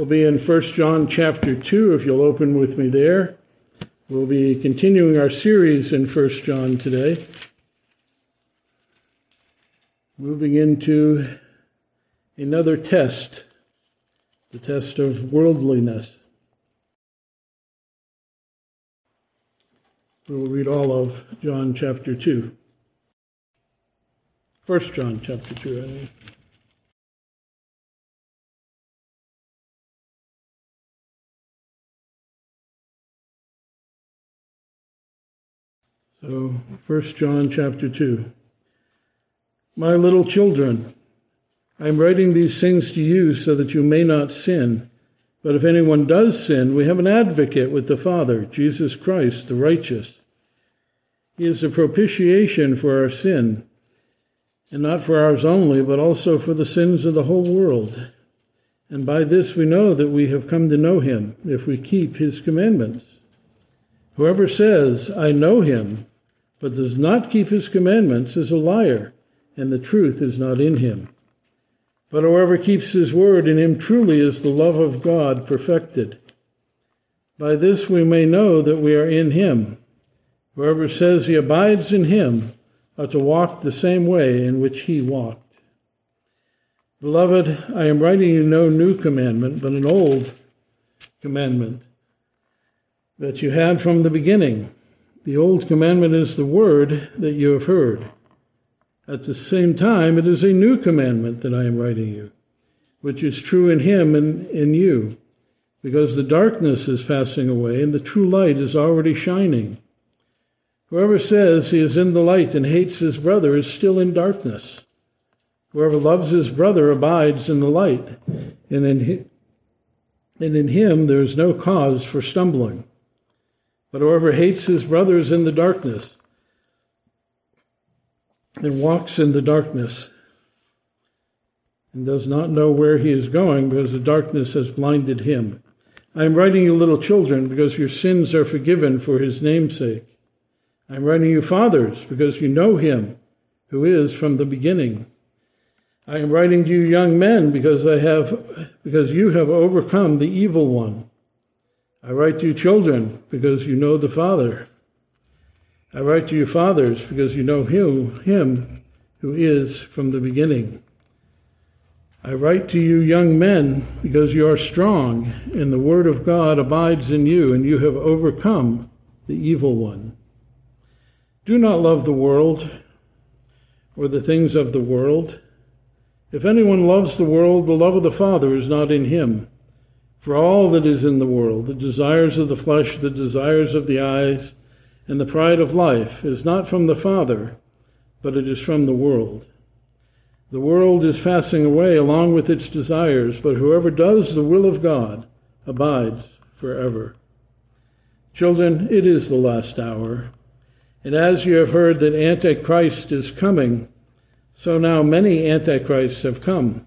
We'll be in 1 John chapter 2, if you'll open with me there. We'll be continuing our series in 1 John today. Moving into another test, the test of worldliness. We'll read all of John chapter 2. 1 John chapter 2, I mean. So, 1 John chapter 2. My little children, I am writing these things to you so that you may not sin. But if anyone does sin, we have an advocate with the Father, Jesus Christ, the righteous. He is the propitiation for our sin, and not for ours only, but also for the sins of the whole world. And by this we know that we have come to know him, if we keep his commandments. Whoever says, I know him, but does not keep his commandments is a liar, and the truth is not in him. But whoever keeps his word, in him truly is the love of God perfected. By this we may know that we are in him. Whoever says he abides in him ought to walk the same way in which he walked. Beloved, I am writing you no new commandment, but an old commandment that you had from the beginning. The old commandment is the word that you have heard. At the same time, it is a new commandment that I am writing you, which is true in him and in you, because the darkness is passing away and the true light is already shining. Whoever says he is in the light and hates his brother is still in darkness. Whoever loves his brother abides in the light, and in, and in him there is no cause for stumbling. But whoever hates his brother is in the darkness and walks in the darkness and does not know where he is going because the darkness has blinded him. I am writing you, little children, because your sins are forgiven for his name's sake. I am writing you, fathers, because you know him who is from the beginning. I am writing to you, young men, because I have, because you have overcome the evil one. I write to you, children, because you know the Father. I write to you, fathers, because you know him, him who is from the beginning. I write to you, young men, because you are strong, and the word of God abides in you, and you have overcome the evil one. Do not love the world or the things of the world. If anyone loves the world, the love of the Father is not in him. For all that is in the world, the desires of the flesh, the desires of the eyes, and the pride of life, is not from the Father, but it is from the world. The world is passing away along with its desires, but whoever does the will of God abides forever. Children, it is the last hour. And as you have heard that Antichrist is coming, so now many Antichrists have come.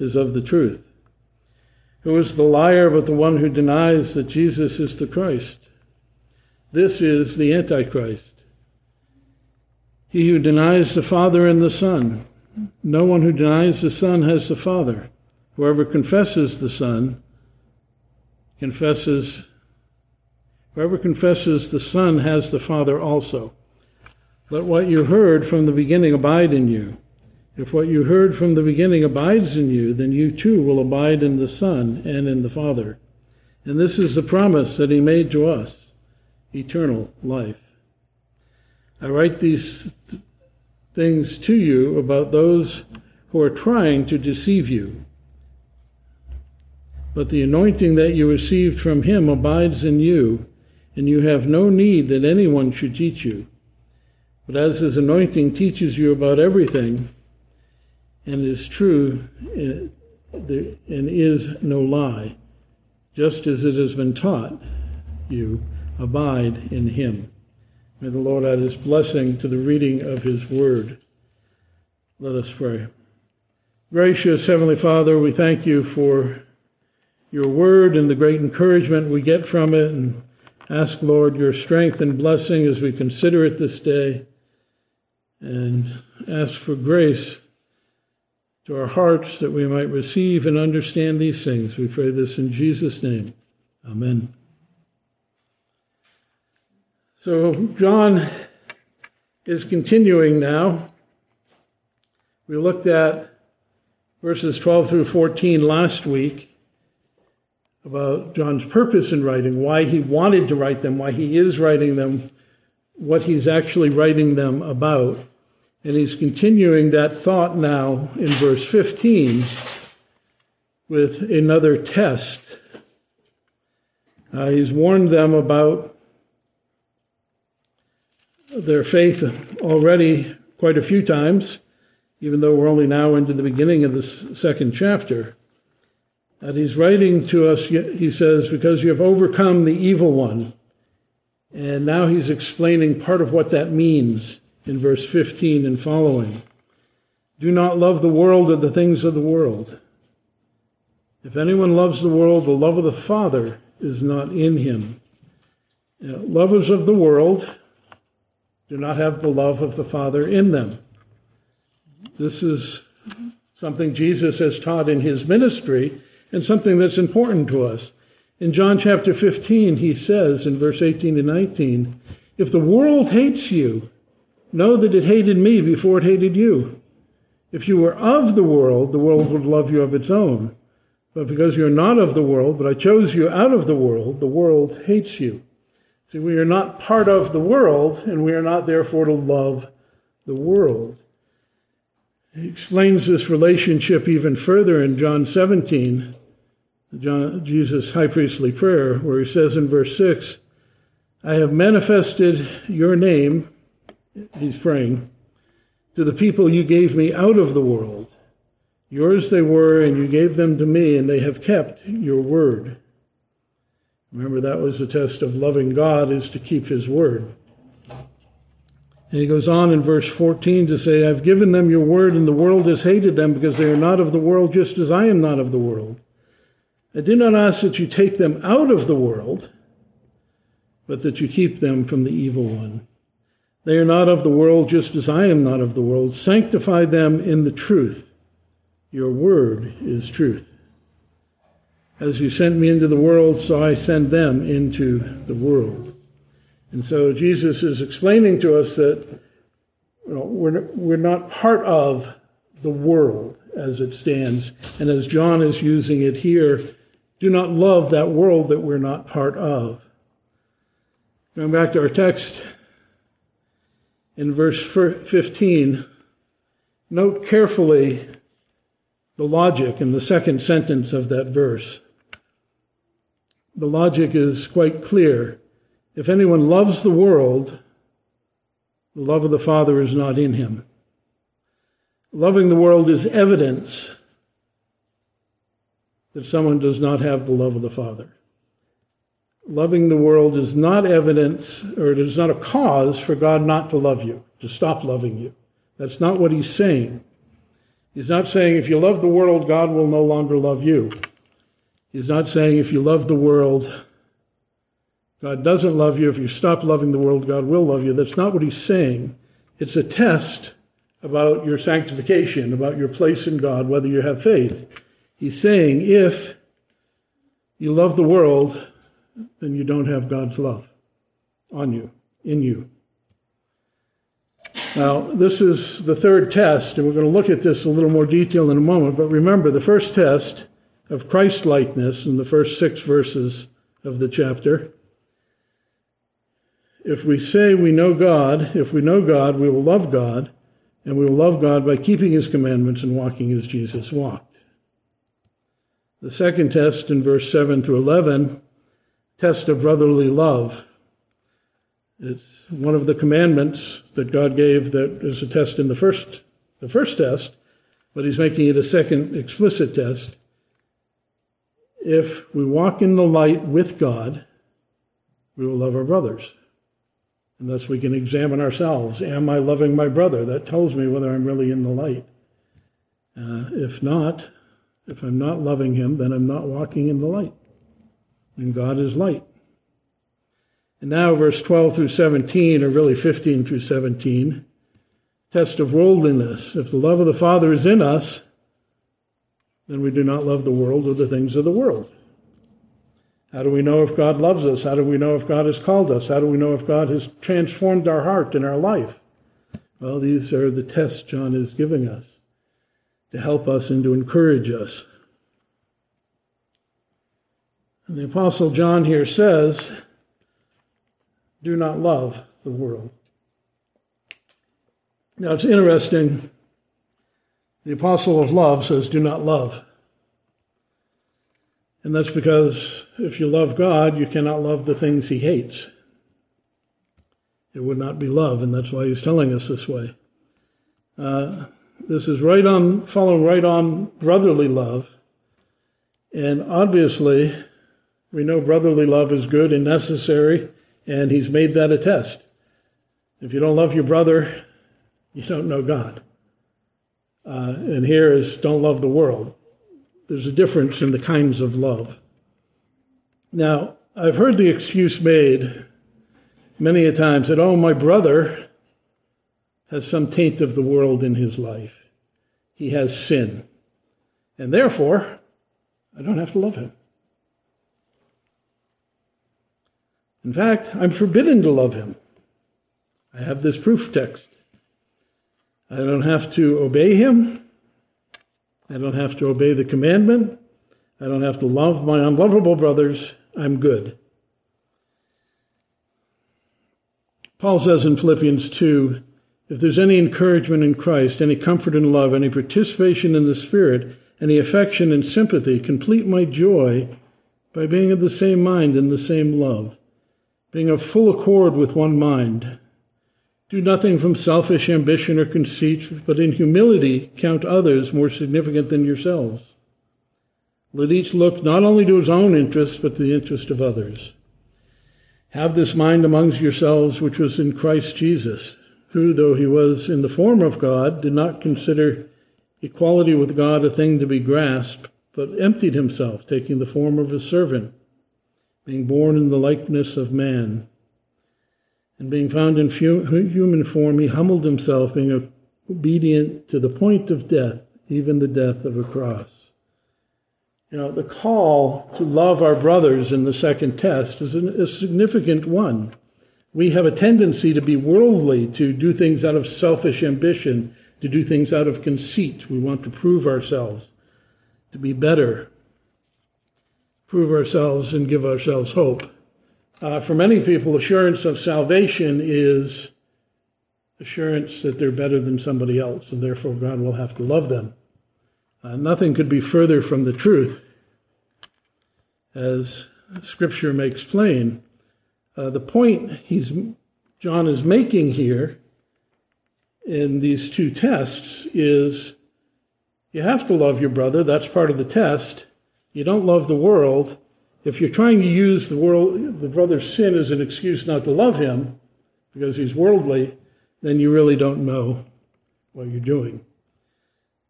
is of the truth. Who is the liar but the one who denies that Jesus is the Christ? This is the Antichrist. He who denies the Father and the Son. No one who denies the Son has the Father. Whoever confesses the Son confesses, whoever confesses the Son has the Father also. Let what you heard from the beginning abide in you. If what you heard from the beginning abides in you, then you too will abide in the Son and in the Father. And this is the promise that He made to us eternal life. I write these th- things to you about those who are trying to deceive you. But the anointing that you received from Him abides in you, and you have no need that anyone should teach you. But as His anointing teaches you about everything, and is true eh, and is no lie. just as it has been taught you, abide in him. May the Lord add his blessing to the reading of his word. Let us pray. Gracious Heavenly Father, we thank you for your word and the great encouragement we get from it, and ask, Lord, your strength and blessing as we consider it this day, and ask for grace to our hearts that we might receive and understand these things. We pray this in Jesus' name. Amen. So, John is continuing now. We looked at verses 12 through 14 last week about John's purpose in writing, why he wanted to write them, why he is writing them, what he's actually writing them about. And he's continuing that thought now in verse 15 with another test. Uh, he's warned them about their faith already quite a few times, even though we're only now into the beginning of this second chapter. And he's writing to us, he says, because you have overcome the evil one. And now he's explaining part of what that means in verse 15 and following. Do not love the world or the things of the world. If anyone loves the world, the love of the Father is not in him. Lovers of the world do not have the love of the Father in them. This is something Jesus has taught in his ministry and something that's important to us. In John chapter 15, he says in verse 18 to 19, If the world hates you, know that it hated me before it hated you. If you were of the world, the world would love you of its own. But because you're not of the world, but I chose you out of the world, the world hates you. See, we are not part of the world, and we are not therefore to love the world. He explains this relationship even further in John 17, John, Jesus' high priestly prayer, where he says in verse 6, I have manifested your name, he's praying, to the people you gave me out of the world. Yours they were, and you gave them to me, and they have kept your word. Remember, that was the test of loving God, is to keep his word. And he goes on in verse 14 to say, I've given them your word, and the world has hated them because they are not of the world, just as I am not of the world. I do not ask that you take them out of the world, but that you keep them from the evil one. They are not of the world just as I am not of the world. Sanctify them in the truth. Your word is truth. As you sent me into the world, so I send them into the world. And so Jesus is explaining to us that you know, we're, we're not part of the world as it stands. And as John is using it here, do not love that world that we're not part of. Going back to our text in verse 15, note carefully the logic in the second sentence of that verse. The logic is quite clear. If anyone loves the world, the love of the Father is not in him. Loving the world is evidence that someone does not have the love of the Father. Loving the world is not evidence, or it is not a cause for God not to love you, to stop loving you. That's not what he's saying. He's not saying if you love the world, God will no longer love you. He's not saying if you love the world, God doesn't love you. If you stop loving the world, God will love you. That's not what he's saying. It's a test about your sanctification, about your place in God, whether you have faith. He's saying if you love the world, then you don't have God's love on you, in you. Now, this is the third test, and we're going to look at this a little more detail in a moment. But remember, the first test of Christ likeness in the first six verses of the chapter. If we say we know God, if we know God, we will love God, and we will love God by keeping his commandments and walking as Jesus walked. The second test in verse 7 through 11, test of brotherly love. It's one of the commandments that God gave that is a test in the first, the first test, but he's making it a second explicit test. if we walk in the light with God, we will love our brothers. And thus we can examine ourselves. Am I loving my brother? That tells me whether I'm really in the light. Uh, if not, if I'm not loving him, then I'm not walking in the light. And God is light. And now, verse 12 through 17, or really 15 through 17, test of worldliness. If the love of the Father is in us, then we do not love the world or the things of the world. How do we know if God loves us? How do we know if God has called us? How do we know if God has transformed our heart and our life? Well, these are the tests John is giving us to help us and to encourage us. The Apostle John here says, Do not love the world. Now it's interesting. The Apostle of Love says, Do not love. And that's because if you love God, you cannot love the things he hates. It would not be love, and that's why he's telling us this way. Uh, this is right on, following right on brotherly love. And obviously, we know brotherly love is good and necessary, and he's made that a test. If you don't love your brother, you don't know God. Uh, and here is don't love the world. There's a difference in the kinds of love. Now, I've heard the excuse made many a times that, oh, my brother has some taint of the world in his life. He has sin. And therefore, I don't have to love him. In fact, I'm forbidden to love him. I have this proof text. I don't have to obey him. I don't have to obey the commandment. I don't have to love my unlovable brothers. I'm good. Paul says in Philippians 2 if there's any encouragement in Christ, any comfort in love, any participation in the Spirit, any affection and sympathy, complete my joy by being of the same mind and the same love, being of full accord with one mind. Do nothing from selfish ambition or conceit, but in humility count others more significant than yourselves. Let each look not only to his own interest, but to the interest of others. Have this mind amongst yourselves, which was in Christ Jesus, who, though he was in the form of God, did not consider equality with God a thing to be grasped, but emptied himself, taking the form of a servant, being born in the likeness of man and being found in human form, he humbled himself, being obedient to the point of death, even the death of a cross. You know, the call to love our brothers in the second test is a significant one. We have a tendency to be worldly, to do things out of selfish ambition, to do things out of conceit. We want to prove ourselves, to be better, prove ourselves and give ourselves hope. Uh, for many people, assurance of salvation is assurance that they're better than somebody else, and therefore God will have to love them. Uh, nothing could be further from the truth, as Scripture makes plain. Uh, the point he's John is making here in these two tests is you have to love your brother. That's part of the test. You don't love the world. If you're trying to use the world, the brother's sin as an excuse not to love him because he's worldly, then you really don't know what you're doing.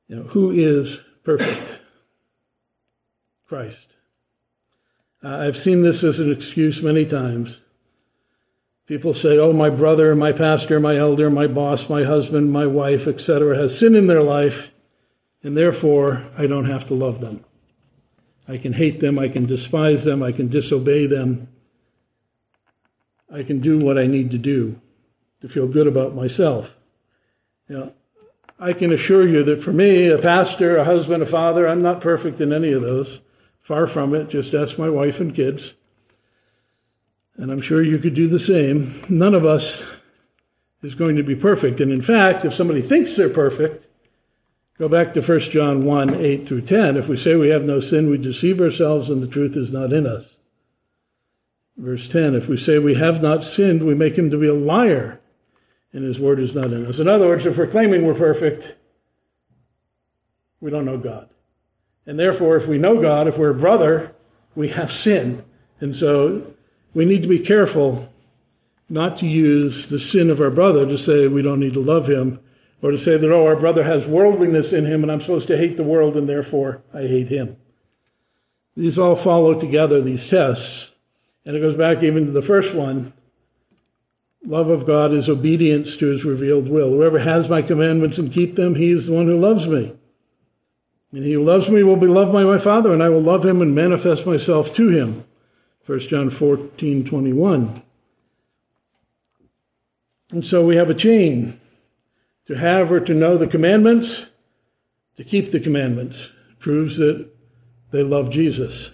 Know, who is perfect? Christ. Uh, I've seen this as an excuse many times. People say, oh, my brother, my pastor, my elder, my boss, my husband, my wife, etc., has sin in their life, and therefore I don't have to love them. I can hate them, I can despise them, I can disobey them. I can do what I need to do to feel good about myself. You know, I can assure you that for me, a pastor, a husband, a father, I'm not perfect in any of those. Far from it. Just ask my wife and kids. And I'm sure you could do the same. None of us is going to be perfect. And in fact, if somebody thinks they're perfect, Go back to 1 John 1 8 through 10. If we say we have no sin, we deceive ourselves and the truth is not in us. Verse 10 If we say we have not sinned, we make him to be a liar and his word is not in us. In other words, if we're claiming we're perfect, we don't know God. And therefore, if we know God, if we're a brother, we have sin. And so we need to be careful not to use the sin of our brother to say we don't need to love him or to say that, oh, our brother has worldliness in him and I'm supposed to hate the world and therefore I hate him. These all follow together, these tests. And it goes back even to the first one. Love of God is obedience to his revealed will. Whoever has my commandments and keep them, he is the one who loves me. And he who loves me will be loved by my Father, and I will love him and manifest myself to him. 1 John 14, 21. And so we have a chain to have or to know the commandments, to keep the commandments. proves that they love Jesus.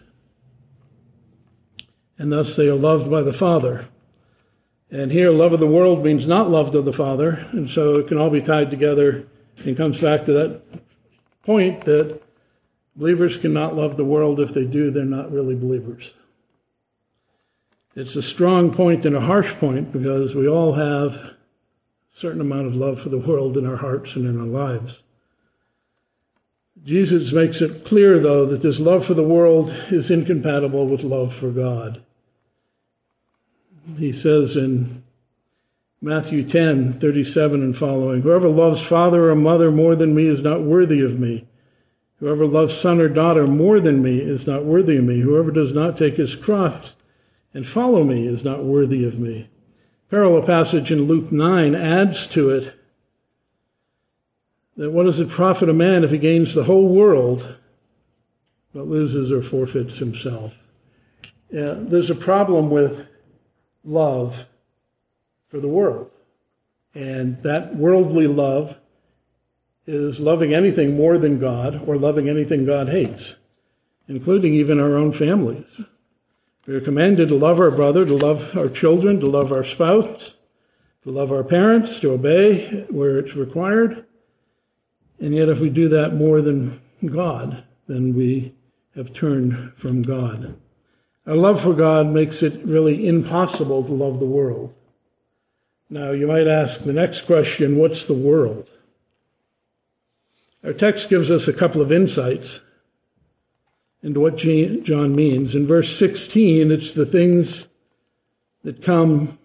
And thus they are loved by the Father. And here, love of the world means not loved of the Father. And so it can all be tied together and comes back to that point that believers cannot love the world. If they do, they're not really believers. It's a strong point and a harsh point because we all have certain amount of love for the world in our hearts and in our lives. Jesus makes it clear, though, that this love for the world is incompatible with love for God. He says in Matthew 10, 37 and following, Whoever loves father or mother more than me is not worthy of me. Whoever loves son or daughter more than me is not worthy of me. Whoever does not take his cross and follow me is not worthy of me. Parallel passage in Luke 9 adds to it that what does it profit a man if he gains the whole world but loses or forfeits himself? Yeah, there's a problem with love for the world. And that worldly love is loving anything more than God or loving anything God hates, including even our own families. We are commanded to love our brother, to love our children, to love our spouse, to love our parents, to obey where it's required. And yet, if we do that more than God, then we have turned from God. Our love for God makes it really impossible to love the world. Now, you might ask the next question what's the world? Our text gives us a couple of insights into what John means. In verse 16, it's the things that come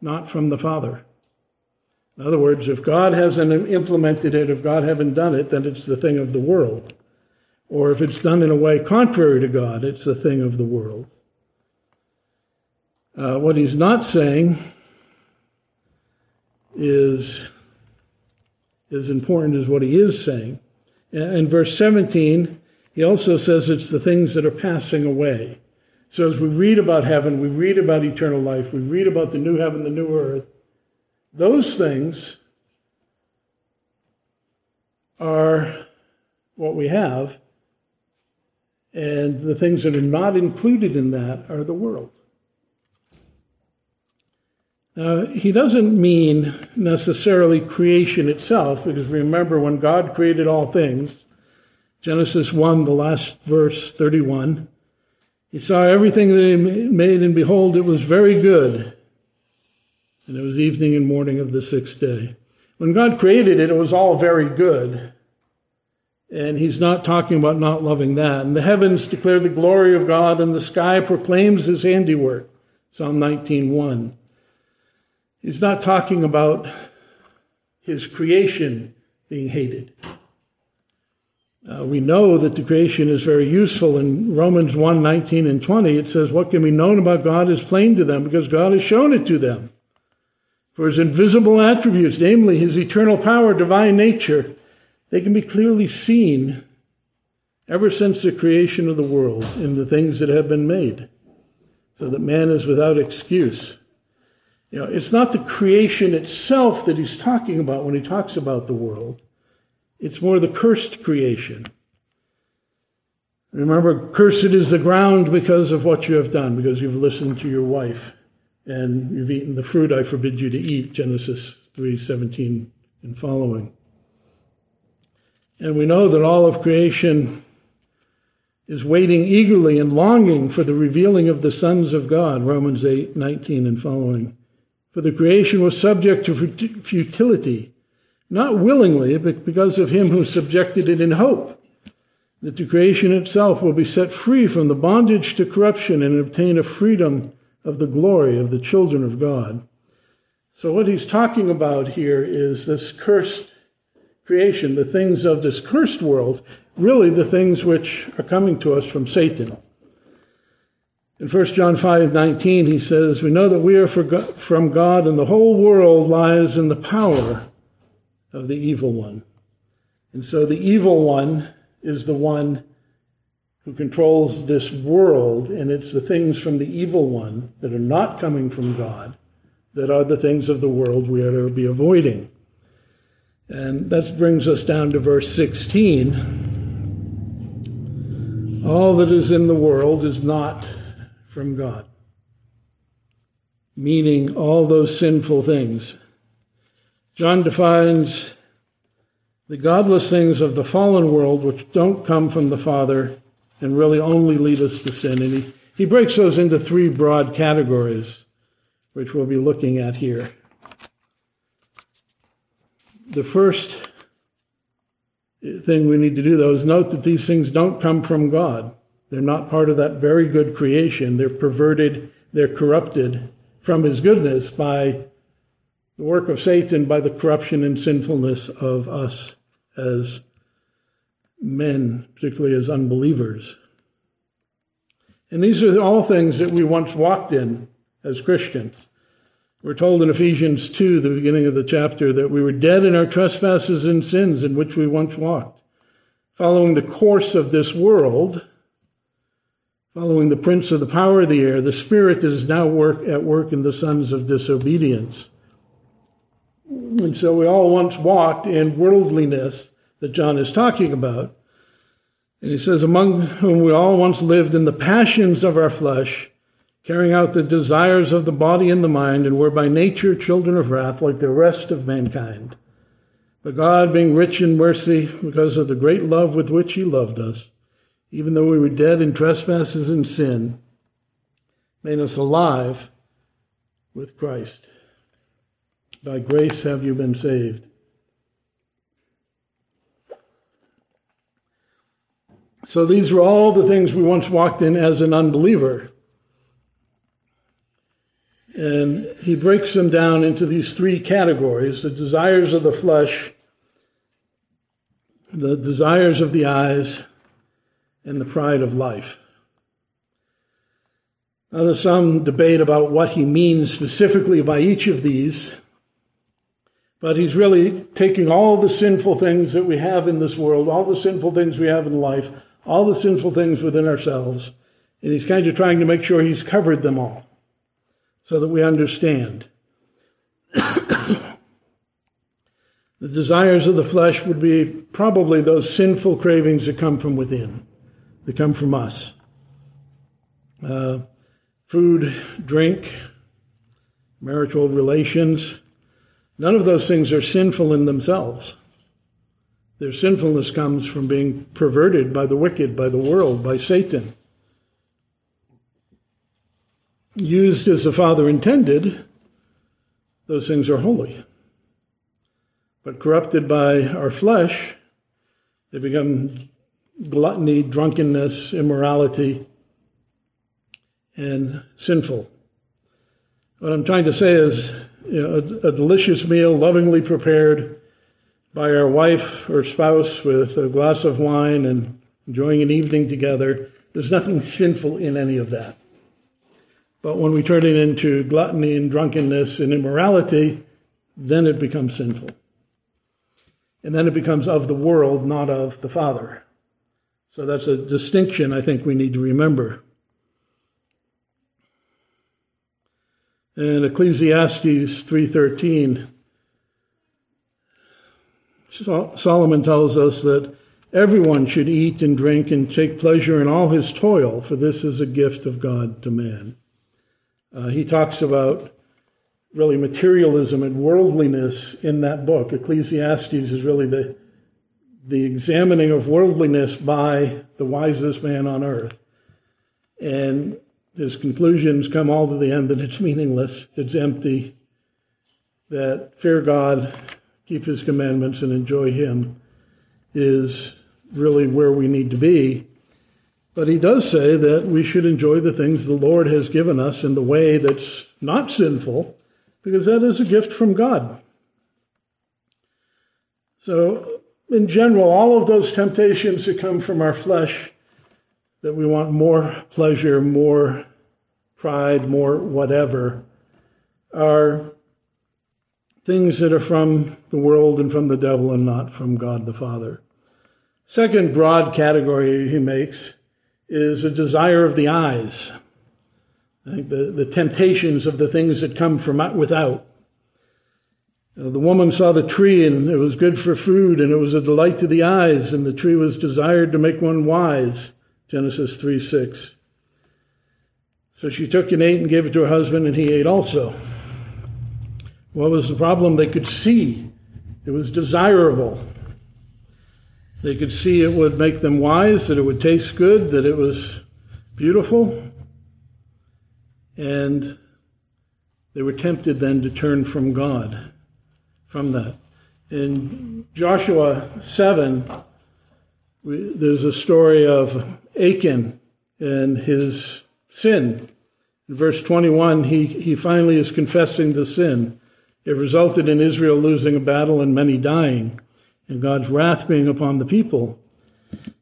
not from the Father. In other words, if God hasn't implemented it, if God hasn't done it, then it's the thing of the world. Or if it's done in a way contrary to God, it's the thing of the world. Uh, what he's not saying is as important as what he is saying. In verse 17, he also says it's the things that are passing away. So as we read about heaven, we read about eternal life, we read about the new heaven, the new earth, those things are what we have, and the things that are not included in that are the world. Now, he doesn't mean necessarily creation itself, because remember, when God created all things, Genesis 1, the last verse, 31, he saw everything that he made, and behold, it was very good. And it was evening and morning of the sixth day. When God created it, it was all very good. And he's not talking about not loving that. And the heavens declare the glory of God, and the sky proclaims his handiwork. Psalm 19:1. He's not talking about his creation being hated. Uh, we know that the creation is very useful. In Romans 1 19 and 20, it says, What can be known about God is plain to them because God has shown it to them. For his invisible attributes, namely his eternal power, divine nature, they can be clearly seen ever since the creation of the world in the things that have been made, so that man is without excuse. You know, it's not the creation itself that he's talking about when he talks about the world. It's more the cursed creation. Remember, cursed is the ground because of what you have done, because you've listened to your wife and you've eaten the fruit I forbid you to eat, Genesis 3:17 and following. And we know that all of creation is waiting eagerly and longing for the revealing of the sons of God, Romans 8:19 and following. For the creation was subject to futility, not willingly, but because of him who subjected it in hope, that the creation itself will be set free from the bondage to corruption and obtain a freedom of the glory of the children of God. So, what he's talking about here is this cursed creation, the things of this cursed world, really the things which are coming to us from Satan. In 1 John 5:19 he says, "We know that we are from God and the whole world lies in the power of the evil one." And so the evil one is the one who controls this world, and it's the things from the evil one that are not coming from God that are the things of the world we are to be avoiding. And that brings us down to verse 16. All that is in the world is not from God, meaning all those sinful things. John defines the godless things of the fallen world which don't come from the Father and really only lead us to sin. And he, he breaks those into three broad categories, which we'll be looking at here. The first thing we need to do, though, is note that these things don't come from God. They're not part of that very good creation. They're perverted, they're corrupted from His goodness by the work of Satan, by the corruption and sinfulness of us as men, particularly as unbelievers. And these are all things that we once walked in as Christians. We're told in Ephesians 2, the beginning of the chapter, that we were dead in our trespasses and sins in which we once walked, following the course of this world, following the prince of the power of the air, the spirit that is now work, at work in the sons of disobedience. And so we all once walked in worldliness that John is talking about. And he says, among whom we all once lived in the passions of our flesh, carrying out the desires of the body and the mind, and were by nature children of wrath like the rest of mankind. But God, being rich in mercy, because of the great love with which he loved us, even though we were dead in trespasses and sin, made us alive with Christ. By grace have you been saved. So these were all the things we once walked in as an unbeliever. And he breaks them down into these three categories the desires of the flesh, the desires of the eyes, and the pride of life. Now, there's some debate about what he means specifically by each of these. But he's really taking all the sinful things that we have in this world, all the sinful things we have in life, all the sinful things within ourselves, and he's kind of trying to make sure he's covered them all so that we understand. the desires of the flesh would be probably those sinful cravings that come from within, that come from us. Uh, food, drink, marital relations, None of those things are sinful in themselves. Their sinfulness comes from being perverted by the wicked, by the world, by Satan. Used as the Father intended, those things are holy. But corrupted by our flesh, they become gluttony, drunkenness, immorality, and sinful. What I'm trying to say is you know, a, a delicious meal lovingly prepared by our wife or spouse with a glass of wine and enjoying an evening together. There's nothing sinful in any of that. But when we turn it into gluttony and drunkenness and immorality, then it becomes sinful. And then it becomes of the world, not of the Father. So that's a distinction I think we need to remember. In Ecclesiastes 3:13, Solomon tells us that everyone should eat and drink and take pleasure in all his toil, for this is a gift of God to man. Uh, he talks about really materialism and worldliness in that book. Ecclesiastes is really the the examining of worldliness by the wisest man on earth. And his conclusions come all to the end that it's meaningless, it's empty, that fear God, keep his commandments, and enjoy him is really where we need to be. But he does say that we should enjoy the things the Lord has given us in the way that's not sinful, because that is a gift from God. So, in general, all of those temptations that come from our flesh, that we want more pleasure, more pride, more whatever, are things that are from the world and from the devil and not from God the Father. Second broad category he makes is a desire of the eyes. I think the, the temptations of the things that come from without. The woman saw the tree and it was good for food and it was a delight to the eyes and the tree was desired to make one wise. Genesis 3 6. So she took and ate and gave it to her husband and he ate also. What was the problem? They could see. It was desirable. They could see it would make them wise, that it would taste good, that it was beautiful. And they were tempted then to turn from God, from that. In Joshua 7, we, there's a story of Achan and his sin. In verse 21, he, he finally is confessing the sin. It resulted in Israel losing a battle and many dying and God's wrath being upon the people.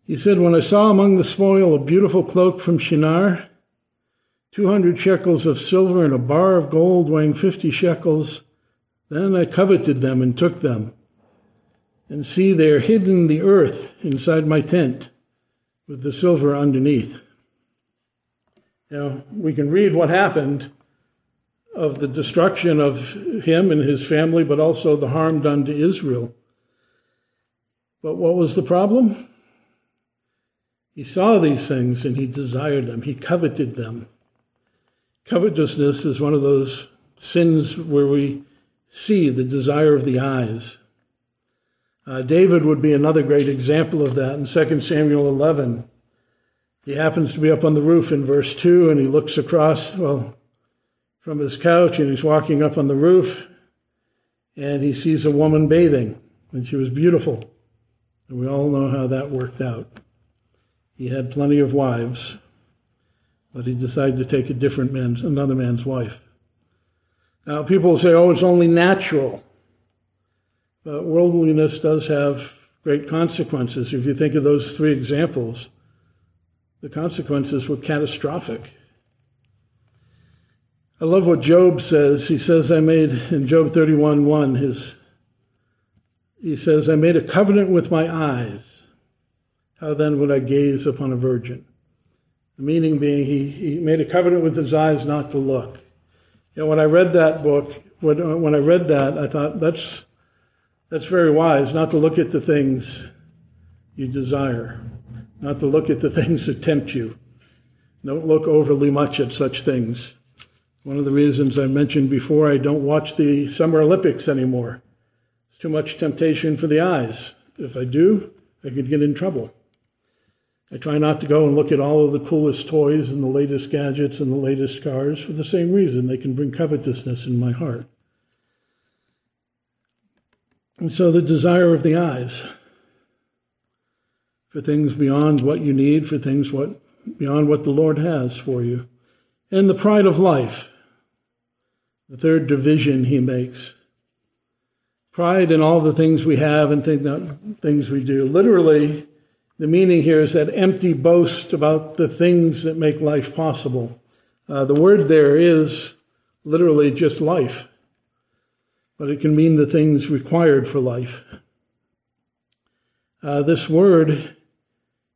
He said, When I saw among the spoil a beautiful cloak from Shinar, 200 shekels of silver and a bar of gold weighing 50 shekels, then I coveted them and took them. And see, they are hidden in the earth inside my tent with the silver underneath. Know, we can read what happened of the destruction of him and his family, but also the harm done to Israel. But what was the problem? He saw these things and he desired them. He coveted them. Covetousness is one of those sins where we see the desire of the eyes. Uh, David would be another great example of that in 2 Samuel 11. He happens to be up on the roof in verse 2 and he looks across, well, from his couch and he's walking up on the roof and he sees a woman bathing and she was beautiful. And we all know how that worked out. He had plenty of wives, but he decided to take a different man's, another man's wife. Now, people say, oh, it's only natural. But worldliness does have great consequences. If you think of those three examples, the consequences were catastrophic. I love what Job says. He says, I made, in Job 31 1, his he says, I made a covenant with my eyes. How then would I gaze upon a virgin? The meaning being, he, he made a covenant with his eyes not to look. You know, when I read that book, when, when I read that, I thought, that's, that's very wise, not to look at the things you desire, not to look at the things that tempt you. Don't look overly much at such things. One of the reasons I mentioned before, I don't watch the Summer Olympics anymore It's too much temptation for the eyes. If I do, I could get in trouble. I try not to go and look at all of the coolest toys and the latest gadgets and the latest cars for the same reason. They can bring covetousness in my heart. And so the desire of the eyes for things beyond what you need, for things what beyond what the Lord has for you. And the pride of life. The third division he makes pride in all the things we have and things we do. Literally, the meaning here is that empty boast about the things that make life possible. Uh, the word there is literally just life, but it can mean the things required for life. Uh, this word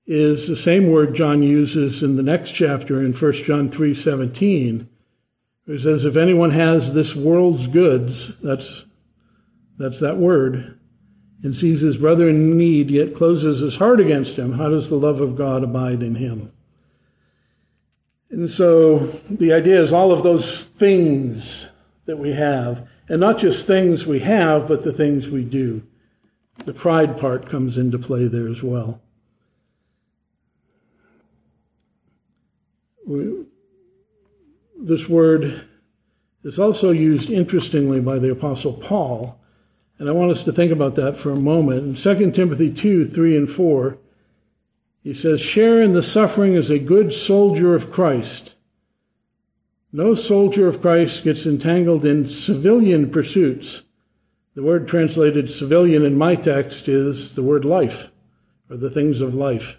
is the same word John uses in the next chapter in 1 John 3:17. It says, "If anyone has this world's goods, that's that's that word, and sees his brother in need, yet closes his heart against him, how does the love of God abide in him? And so the idea is all of those things that we have, and not just things we have, but the things we do. The pride part comes into play there as well. We, this word is also used interestingly by the Apostle Paul and I want us to think about that for a moment. In 2 Timothy 2, 3 and 4, He says, share in the suffering as a good soldier of Christ. No soldier of Christ gets entangled in civilian pursuits. The word translated civilian in my text is the word life, or the things of life,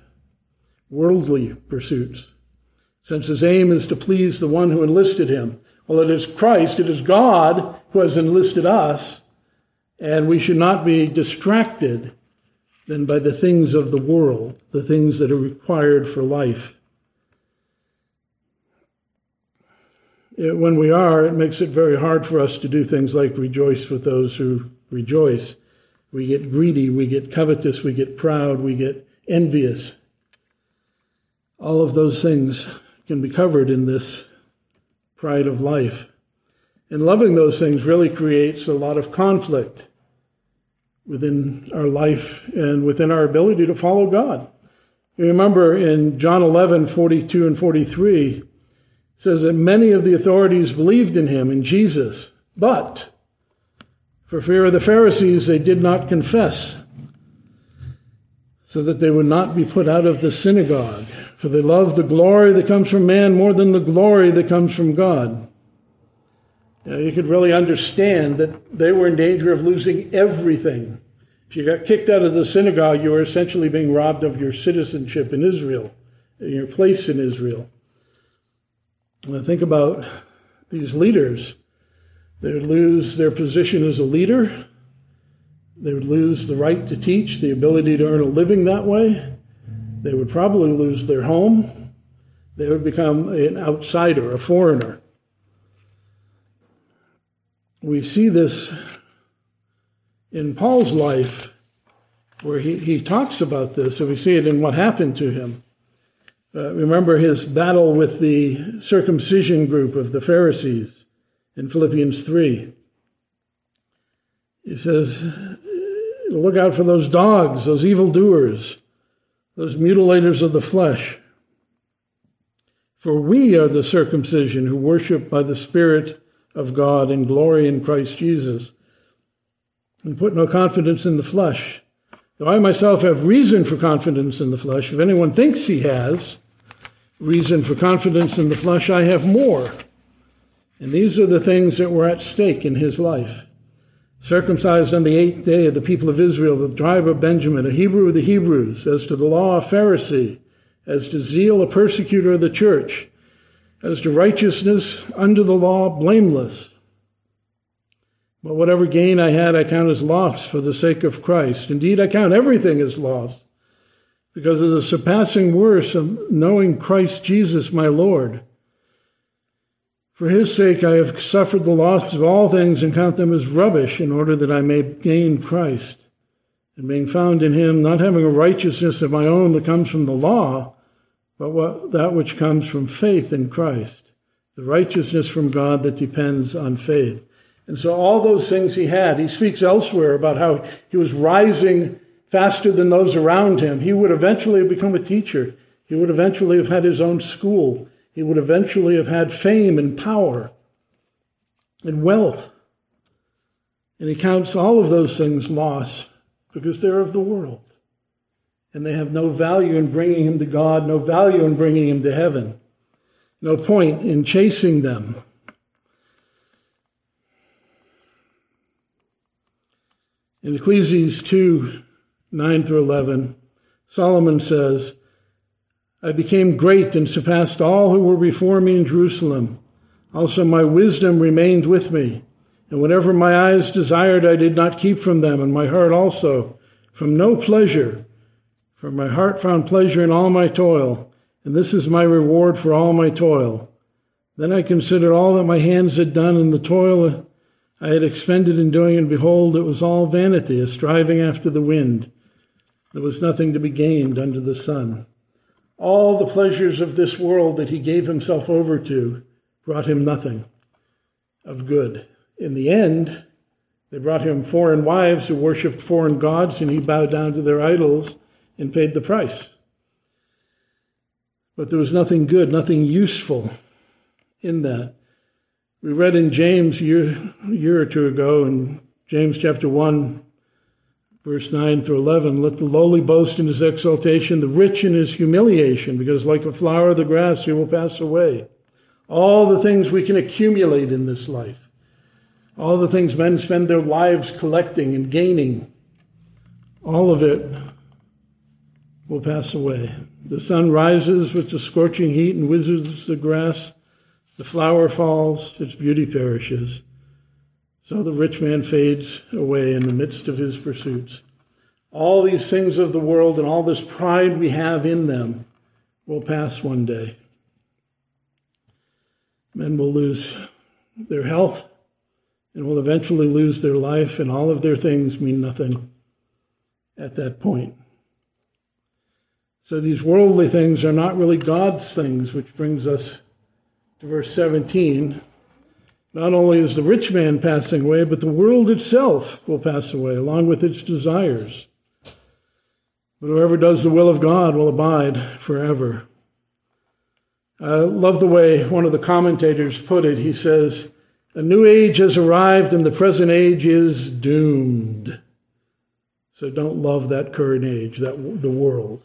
worldly pursuits. Since his aim is to please the one who enlisted him. Well, it is Christ, it is God who has enlisted us, and we should not be distracted then by the things of the world, the things that are required for life. When we are, it makes it very hard for us to do things like rejoice with those who rejoice. We get greedy, we get covetous, we get proud, we get envious. All of those things can be covered in this pride of life. And loving those things really creates a lot of conflict within our life and within our ability to follow God. You remember in John 11, 42 and 43, says that many of the authorities believed in him, in Jesus, but for fear of the Pharisees, they did not confess, so that they would not be put out of the synagogue. For they love the glory that comes from man more than the glory that comes from God. Now, you could really understand that they were in danger of losing everything. If you got kicked out of the synagogue, you were essentially being robbed of your citizenship in Israel, your place in Israel. And think about these leaders. They would lose their position as a leader. They would lose the right to teach, the ability to earn a living that way. They would probably lose their home. They would become an outsider, a foreigner. We see this in Paul's life where he, he talks about this, and we see it in what happened to him. Uh, remember his battle with the circumcision group of the Pharisees in Philippians 3. He says, Look out for those dogs, those evildoers, those mutilators of the flesh. For we are the circumcision who worship by the Spirit of God and glory in Christ Jesus, and put no confidence in the flesh. Though I myself have reason for confidence in the flesh, if anyone thinks he has reason for confidence in the flesh, I have more. And these are the things that were at stake in his life. Circumcised on the eighth day of the people of Israel, the tribe of Benjamin, a Hebrew of the Hebrews, as to the law a Pharisee, as to zeal a persecutor of the church, as to righteousness under the law blameless. But whatever gain I had, I count as loss for the sake of Christ. Indeed, I count everything as loss because of the surpassing worth of knowing Christ Jesus my Lord. For his sake I have suffered the loss of all things and count them as rubbish in order that I may gain Christ. And being found in him, not having a righteousness of my own that comes from the law, but what, that which comes from faith in Christ, the righteousness from God that depends on faith. And so all those things he had, he speaks elsewhere about how he was rising faster than those around him. He would eventually have become a teacher. He would eventually have had his own school. He would eventually have had fame and power and wealth. And he counts all of those things loss because they're of the world. And they have no value in bringing him to God, no value in bringing him to heaven, no point in chasing them. In Ecclesiastes 2 9 through 11, Solomon says, I became great and surpassed all who were before me in Jerusalem. Also, my wisdom remained with me. And whatever my eyes desired, I did not keep from them, and my heart also from no pleasure. For my heart found pleasure in all my toil, and this is my reward for all my toil. Then I considered all that my hands had done, and the toil I had expended in doing, and behold, it was all vanity, a striving after the wind. There was nothing to be gained under the sun. All the pleasures of this world that he gave himself over to brought him nothing of good. In the end, they brought him foreign wives who worshipped foreign gods, and he bowed down to their idols and paid the price. But there was nothing good, nothing useful in that. We read in James a year, year or two ago, in James chapter 1, Verse 9 through 11, let the lowly boast in his exaltation, the rich in his humiliation, because like a flower of the grass he will pass away. All the things we can accumulate in this life, all the things men spend their lives collecting and gaining, all of it will pass away. The sun rises with the scorching heat and withers the grass. The flower falls, its beauty perishes. So the rich man fades away in the midst of his pursuits. All these things of the world and all this pride we have in them will pass one day. Men will lose their health and will eventually lose their life, and all of their things mean nothing at that point. So these worldly things are not really God's things, which brings us to verse 17. Not only is the rich man passing away, but the world itself will pass away along with its desires. But whoever does the will of God will abide forever. I love the way one of the commentators put it. He says, A new age has arrived and the present age is doomed. So don't love that current age, that the world.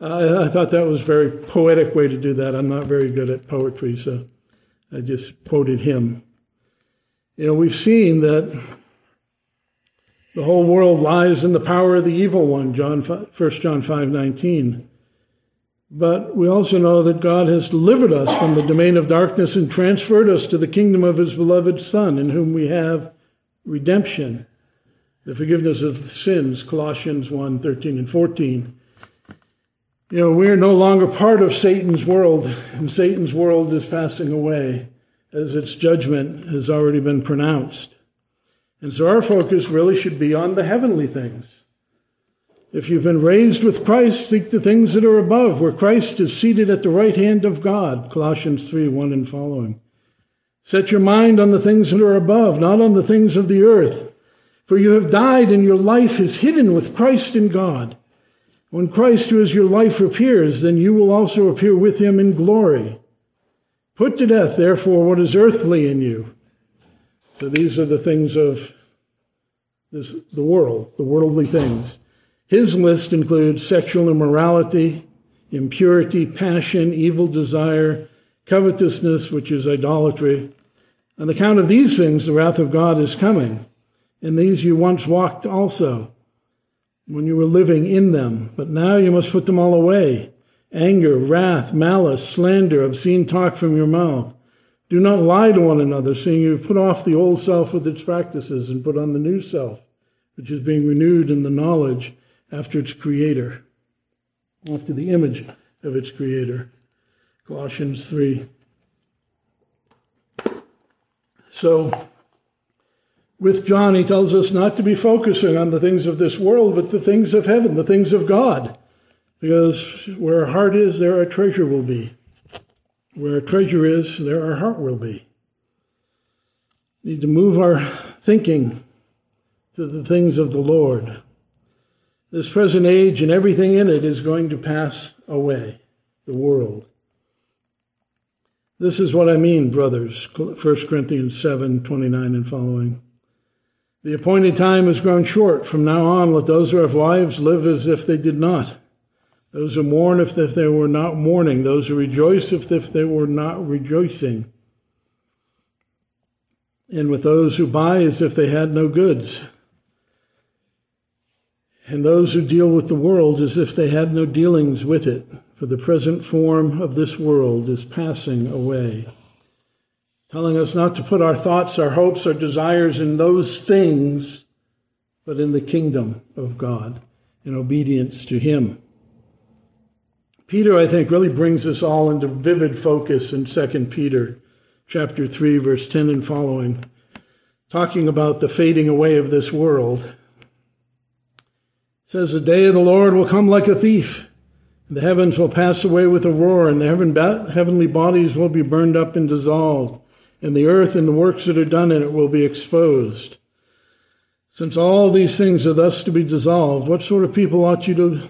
I, I thought that was a very poetic way to do that. I'm not very good at poetry, so I just quoted him. You know, we've seen that the whole world lies in the power of the evil one, John 1 John 5:19. But we also know that God has delivered us from the domain of darkness and transferred us to the kingdom of his beloved Son, in whom we have redemption, the forgiveness of sins, Colossians 1:13 and 14. You know, we're no longer part of Satan's world, and Satan's world is passing away as its judgment has already been pronounced. And so our focus really should be on the heavenly things. If you've been raised with Christ, seek the things that are above, where Christ is seated at the right hand of God. Colossians 3 1 and following. Set your mind on the things that are above, not on the things of the earth. For you have died, and your life is hidden with Christ in God. When Christ, who is your life, appears, then you will also appear with him in glory. Put to death, therefore, what is earthly in you. So these are the things of this, the world, the worldly things. His list includes sexual immorality, impurity, passion, evil desire, covetousness, which is idolatry. On account of these things, the wrath of God is coming. In these you once walked also when you were living in them, but now you must put them all away. Anger, wrath, malice, slander, obscene talk from your mouth. Do not lie to one another, seeing you have put off the old self with its practices and put on the new self, which is being renewed in the knowledge after its creator, after the image of its creator. Colossians 3. So, with John, he tells us not to be focusing on the things of this world, but the things of heaven, the things of God. Because where our heart is, there our treasure will be. Where our treasure is, there our heart will be. We need to move our thinking to the things of the Lord. This present age and everything in it is going to pass away, the world. This is what I mean, brothers. 1 Corinthians 7 29 and following. The appointed time has grown short. From now on, let those who have wives live as if they did not. Those who mourn if they were not mourning. Those who rejoice if they were not rejoicing. And with those who buy as if they had no goods. And those who deal with the world as if they had no dealings with it. For the present form of this world is passing away telling us not to put our thoughts, our hopes, our desires in those things, but in the kingdom of God, in obedience to Him. Peter, I think, really brings us all into vivid focus in 2 Peter chapter 3, verse 10 and following, talking about the fading away of this world. It says, The day of the Lord will come like a thief. The heavens will pass away with a roar, and the heaven, heavenly bodies will be burned up and dissolved and the earth and the works that are done in it will be exposed. Since all these things are thus to be dissolved, what sort of people ought you to,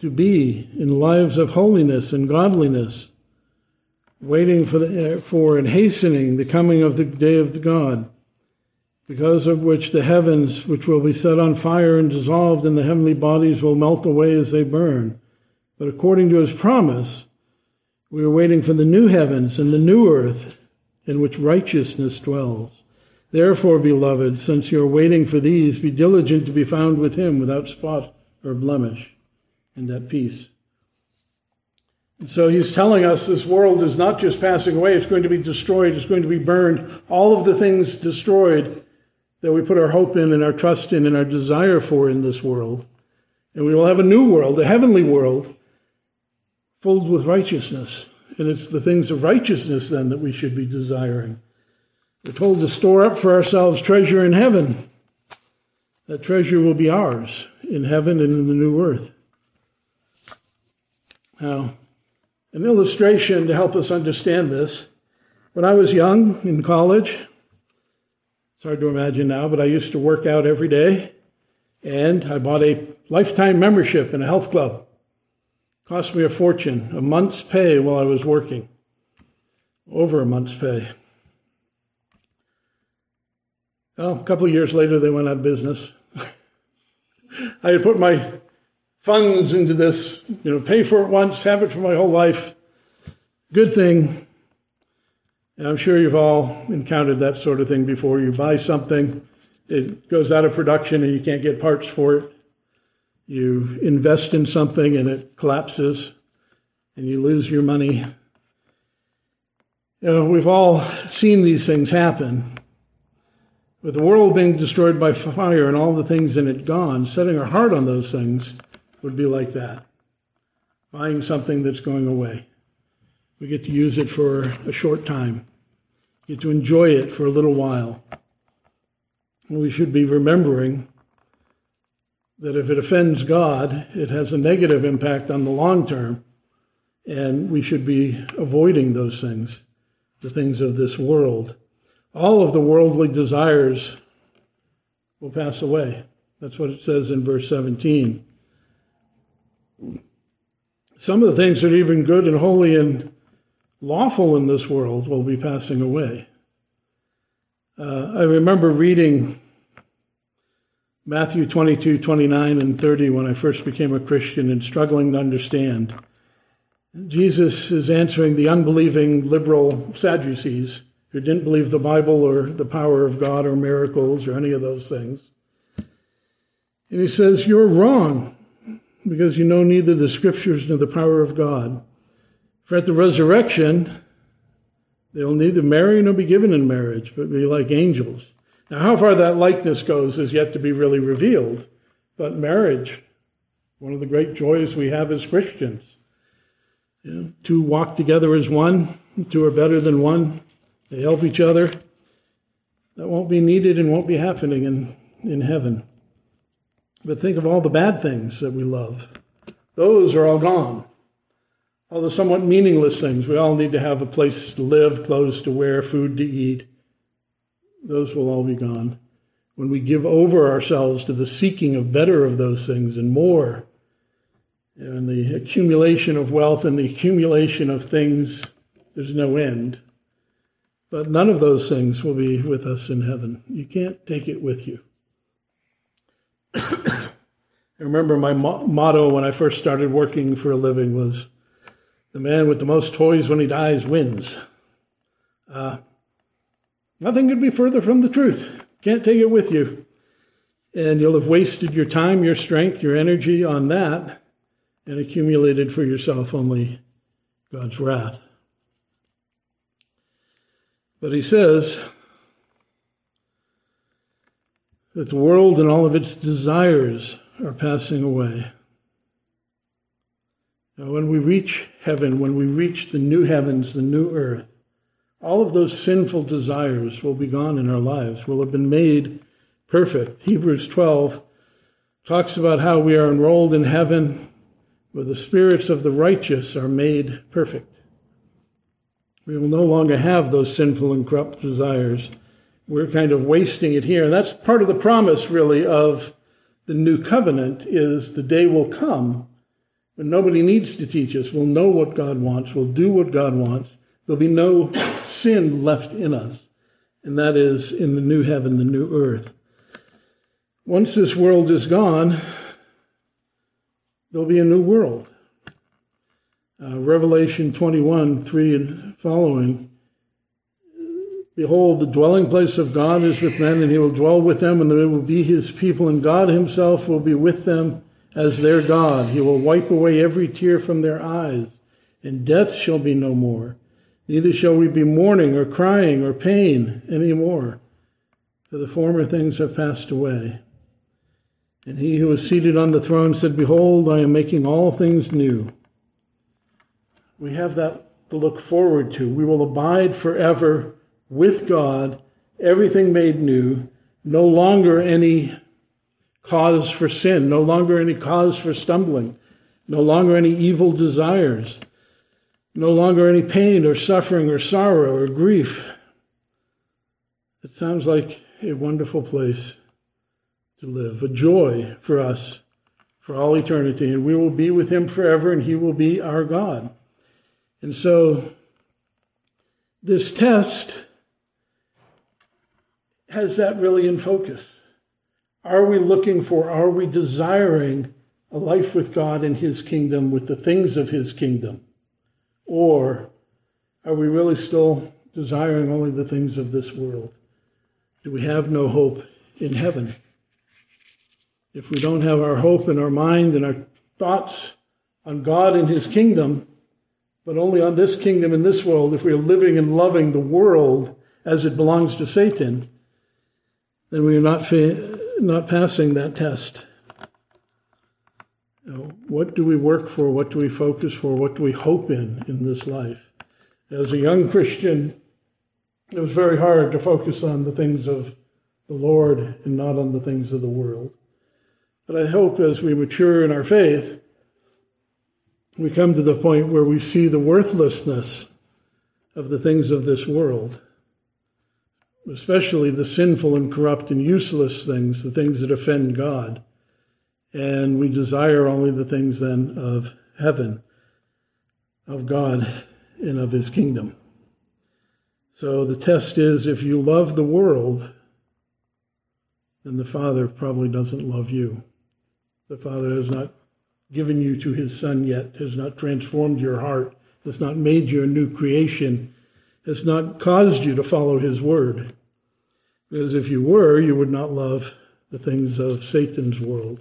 to be in lives of holiness and godliness, waiting for, the, for and hastening the coming of the day of God, because of which the heavens, which will be set on fire and dissolved, and the heavenly bodies will melt away as they burn. But according to his promise, we are waiting for the new heavens and the new earth in which righteousness dwells. Therefore, beloved, since you are waiting for these, be diligent to be found with him without spot or blemish and at peace. And so he's telling us this world is not just passing away, it's going to be destroyed, it's going to be burned. All of the things destroyed that we put our hope in and our trust in and our desire for in this world. And we will have a new world, a heavenly world, filled with righteousness. And it's the things of righteousness then that we should be desiring. We're told to store up for ourselves treasure in heaven. That treasure will be ours in heaven and in the new earth. Now, an illustration to help us understand this. When I was young in college, it's hard to imagine now, but I used to work out every day, and I bought a lifetime membership in a health club. Cost me a fortune, a month's pay while I was working, over a month's pay. Well, a couple of years later, they went out of business. I had put my funds into this, you know, pay for it once, have it for my whole life. Good thing. And I'm sure you've all encountered that sort of thing before. You buy something, it goes out of production and you can't get parts for it. You invest in something and it collapses and you lose your money. You know, we've all seen these things happen. With the world being destroyed by fire and all the things in it gone, setting our heart on those things would be like that. Buying something that's going away. We get to use it for a short time get to enjoy it for a little while. And we should be remembering that if it offends God, it has a negative impact on the long term, and we should be avoiding those things, the things of this world. All of the worldly desires will pass away. That's what it says in verse 17. Some of the things that are even good and holy and lawful in this world will be passing away. Uh, I remember reading Matthew 22, 29, and 30 when I first became a Christian and struggling to understand. Jesus is answering the unbelieving liberal Sadducees who didn't believe the Bible or the power of God or miracles or any of those things. And he says, You're wrong because you know neither the scriptures nor the power of God. For at the resurrection, they will neither marry nor be given in marriage, but be like angels. Now, how far that likeness goes is yet to be really revealed. But marriage, one of the great joys we have as Christians. You know, two walk together as one, two are better than one. They help each other. That won't be needed and won't be happening in, in heaven. But think of all the bad things that we love. Those are all gone all the somewhat meaningless things. We all need to have a place to live, clothes to wear, food to eat. Those will all be gone. When we give over ourselves to the seeking of better of those things and more, and the accumulation of wealth and the accumulation of things, there's no end. But none of those things will be with us in heaven. You can't take it with you. I remember my motto when I first started working for a living was the man with the most toys when he dies wins. Uh, nothing could be further from the truth. Can't take it with you. And you'll have wasted your time, your strength, your energy on that and accumulated for yourself only God's wrath. But he says that the world and all of its desires are passing away. Now, when we reach heaven, when we reach the new heavens, the new earth, all of those sinful desires will be gone in our lives, will have been made perfect. Hebrews 12 talks about how we are enrolled in heaven where the spirits of the righteous are made perfect. We will no longer have those sinful and corrupt desires. We're kind of wasting it here. And that's part of the promise, really, of the new covenant is the day will come when nobody needs to teach us. We'll know what God wants. We'll do what God wants. There'll be no sin left in us. and that is in the new heaven, the new earth. Once this world is gone, there'll be a new world. Uh, Revelation 21, 3 and following. Behold, the dwelling place of God is with men, and he will dwell with them, and they will be his people, and God himself will be with them as their God. He will wipe away every tear from their eyes, and death shall be no more. Neither shall we be mourning or crying or pain any more, for the former things have passed away. And he who was seated on the throne said, Behold, I am making all things new. We have that to look forward to. We will abide forever with God, everything made new, no longer any cause for sin, no longer any cause for stumbling, no longer any evil desires, no longer any pain or suffering or sorrow or grief. It sounds like a wonderful place to live, a joy for us for all eternity, and we will be with him forever, and he will be our God. And so, this test has that really in focus. Are we looking for, are we desiring a life with God in His kingdom, with the things of His kingdom? Or are we really still desiring only the things of this world? Do we have no hope in heaven? If we don't have our hope in our mind and our thoughts on God and His kingdom, but only on this kingdom in this world, if we are living and loving the world as it belongs to Satan, then we are not not passing that test. What do we work for? What do we focus for? What do we hope in in this life? As a young Christian, it was very hard to focus on the things of the Lord and not on the things of the world. But I hope as we mature in our faith, we come to the point where we see the worthlessness of the things of this world especially the sinful and corrupt and useless things, the things that offend God. And we desire only the things then of heaven, of God, and of His kingdom. So the test is if you love the world, then the Father probably doesn't love you. The Father has not given you to His Son yet, has not transformed your heart, has not made you a new creation has not caused you to follow his word. Because if you were, you would not love the things of Satan's world,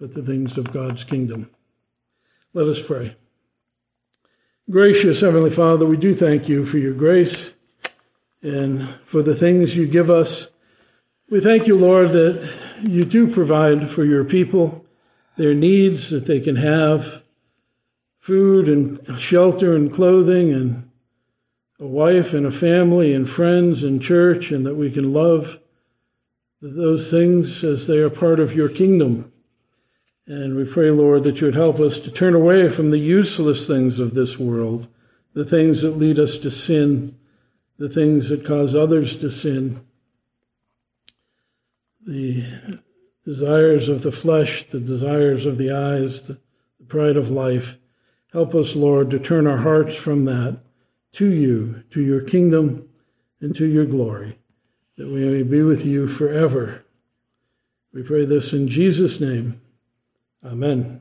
but the things of God's kingdom. Let us pray. Gracious Heavenly Father, we do thank you for your grace and for the things you give us. We thank you, Lord, that you do provide for your people their needs, that they can have food and shelter and clothing and a wife and a family and friends and church, and that we can love those things as they are part of your kingdom. And we pray, Lord, that you would help us to turn away from the useless things of this world, the things that lead us to sin, the things that cause others to sin, the desires of the flesh, the desires of the eyes, the pride of life. Help us, Lord, to turn our hearts from that to you, to your kingdom, and to your glory, that we may be with you forever. We pray this in Jesus' name. Amen.